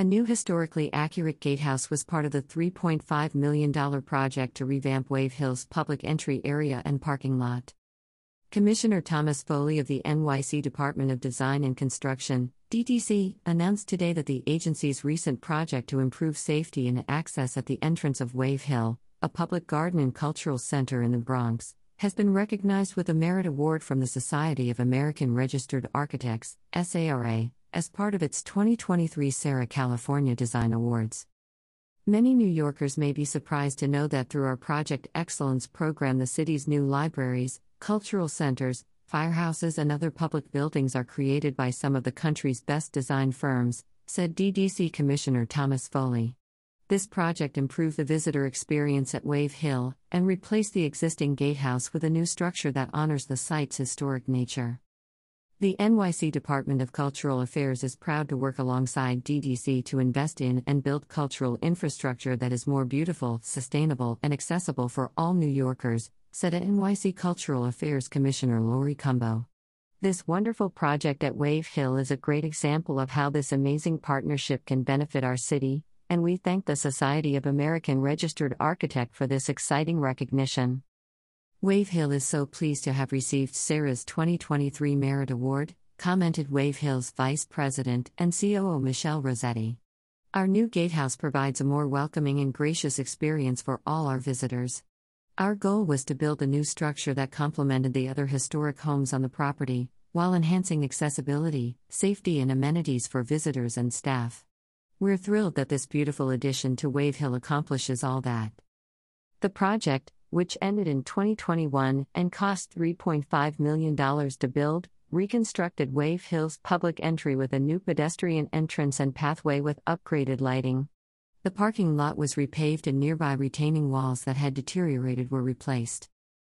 A new historically accurate gatehouse was part of the $3.5 million project to revamp Wave Hill's public entry area and parking lot. Commissioner Thomas Foley of the NYC Department of Design and Construction, DDC, announced today that the agency's recent project to improve safety and access at the entrance of Wave Hill, a public garden and cultural center in the Bronx, has been recognized with a Merit Award from the Society of American Registered Architects, SARA, as part of its 2023 SARA California Design Awards. Many New Yorkers may be surprised to know that through our Project Excellence program, the city's new libraries, cultural centers, firehouses, and other public buildings are created by some of the country's best design firms, said DDC Commissioner Thomas Foley. This project improved the visitor experience at Wave Hill and replaced the existing gatehouse with a new structure that honors the site's historic nature. The NYC Department of Cultural Affairs is proud to work alongside DDC to invest in and build cultural infrastructure that is more beautiful, sustainable, and accessible for all New Yorkers, said NYC Cultural Affairs Commissioner Laurie Cumbo. This wonderful project at Wave Hill is a great example of how this amazing partnership can benefit our city, and we thank the Society of American Registered Architect for this exciting recognition. Wave Hill is so pleased to have received SARA's 2023 Merit Award, commented Wave Hill's Vice President and COO Michelle Rossetti. Our new gatehouse provides a more welcoming and gracious experience for all our visitors. Our goal was to build a new structure that complemented the other historic homes on the property, while enhancing accessibility, safety, and amenities for visitors and staff. We're thrilled that this beautiful addition to Wave Hill accomplishes all that. The project, which ended in 2021 and cost $3.5 million to build, reconstructed Wave Hill's public entry with a new pedestrian entrance and pathway with upgraded lighting. The parking lot was repaved and nearby retaining walls that had deteriorated were replaced.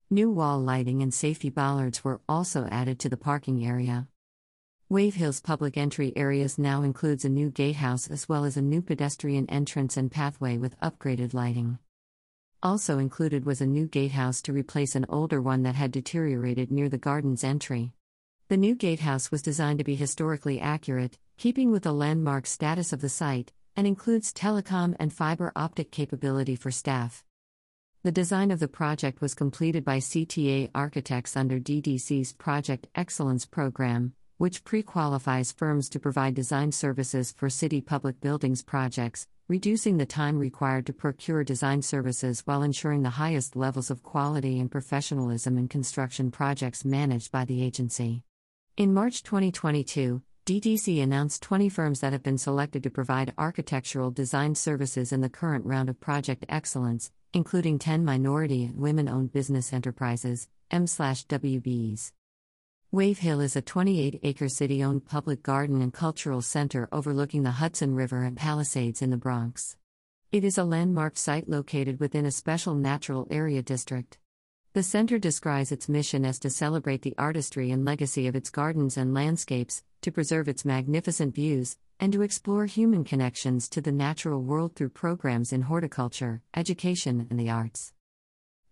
New wall lighting and safety bollards were also added to the parking area. Wave Hill's public entry areas now includes a new gatehouse as well as a new pedestrian entrance and pathway with upgraded lighting. Also included was a new gatehouse to replace an older one that had deteriorated near the garden's entry. The new gatehouse was designed to be historically accurate, keeping with the landmark status of the site, and includes telecom and fiber optic capability for staff. The design of the project was completed by CTA Architects under DDC's Project Excellence Program, which pre qualifies firms to provide design services for city public buildings projects, reducing the time required to procure design services while ensuring the highest levels of quality and professionalism in construction projects managed by the agency. In March 2022, DDC announced 20 firms that have been selected to provide architectural design services in the current round of Project Excellence, including 10 minority and women owned business enterprises, M/WBs. Wave Hill is a 28 acre city owned public garden and cultural center overlooking the Hudson River and Palisades in the Bronx. It is a landmark site located within a special natural area district. The center describes its mission as to celebrate the artistry and legacy of its gardens and landscapes, to preserve its magnificent views, and to explore human connections to the natural world through programs in horticulture, education, and the arts.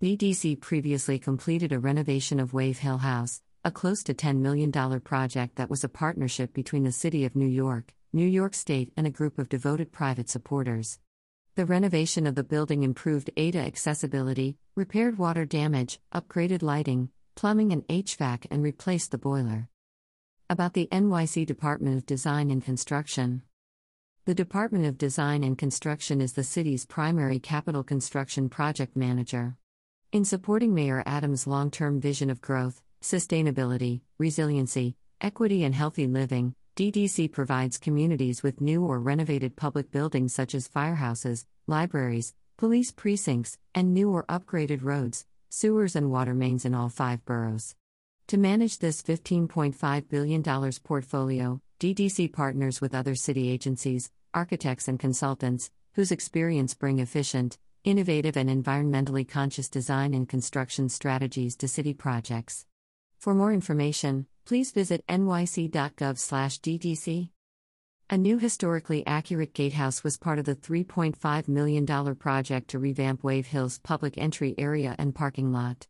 DDC previously completed a renovation of Wave Hill House, a close to $10 million project that was a partnership between the City of New York, New York State, and a group of devoted private supporters. The renovation of the building improved ADA accessibility, repaired water damage, upgraded lighting, plumbing, and HVAC, and replaced the boiler. About the NYC Department of Design and Construction. The Department of Design and Construction is the city's primary capital construction project manager. In supporting Mayor Adams' long term vision of growth, sustainability, resiliency, equity, and healthy living, DDC provides communities with new or renovated public buildings such as firehouses, libraries, police precincts, and new or upgraded roads, sewers, and water mains in all five boroughs. To manage this $15.5 billion portfolio, DDC partners with other city agencies, architects, and consultants, whose experience bring efficient, innovative, and environmentally conscious design and construction strategies to city projects. For more information, please visit nyc.gov/ddc. A new historically accurate gatehouse was part of the $3.5 million project to revamp Wave Hill's public entry area and parking lot.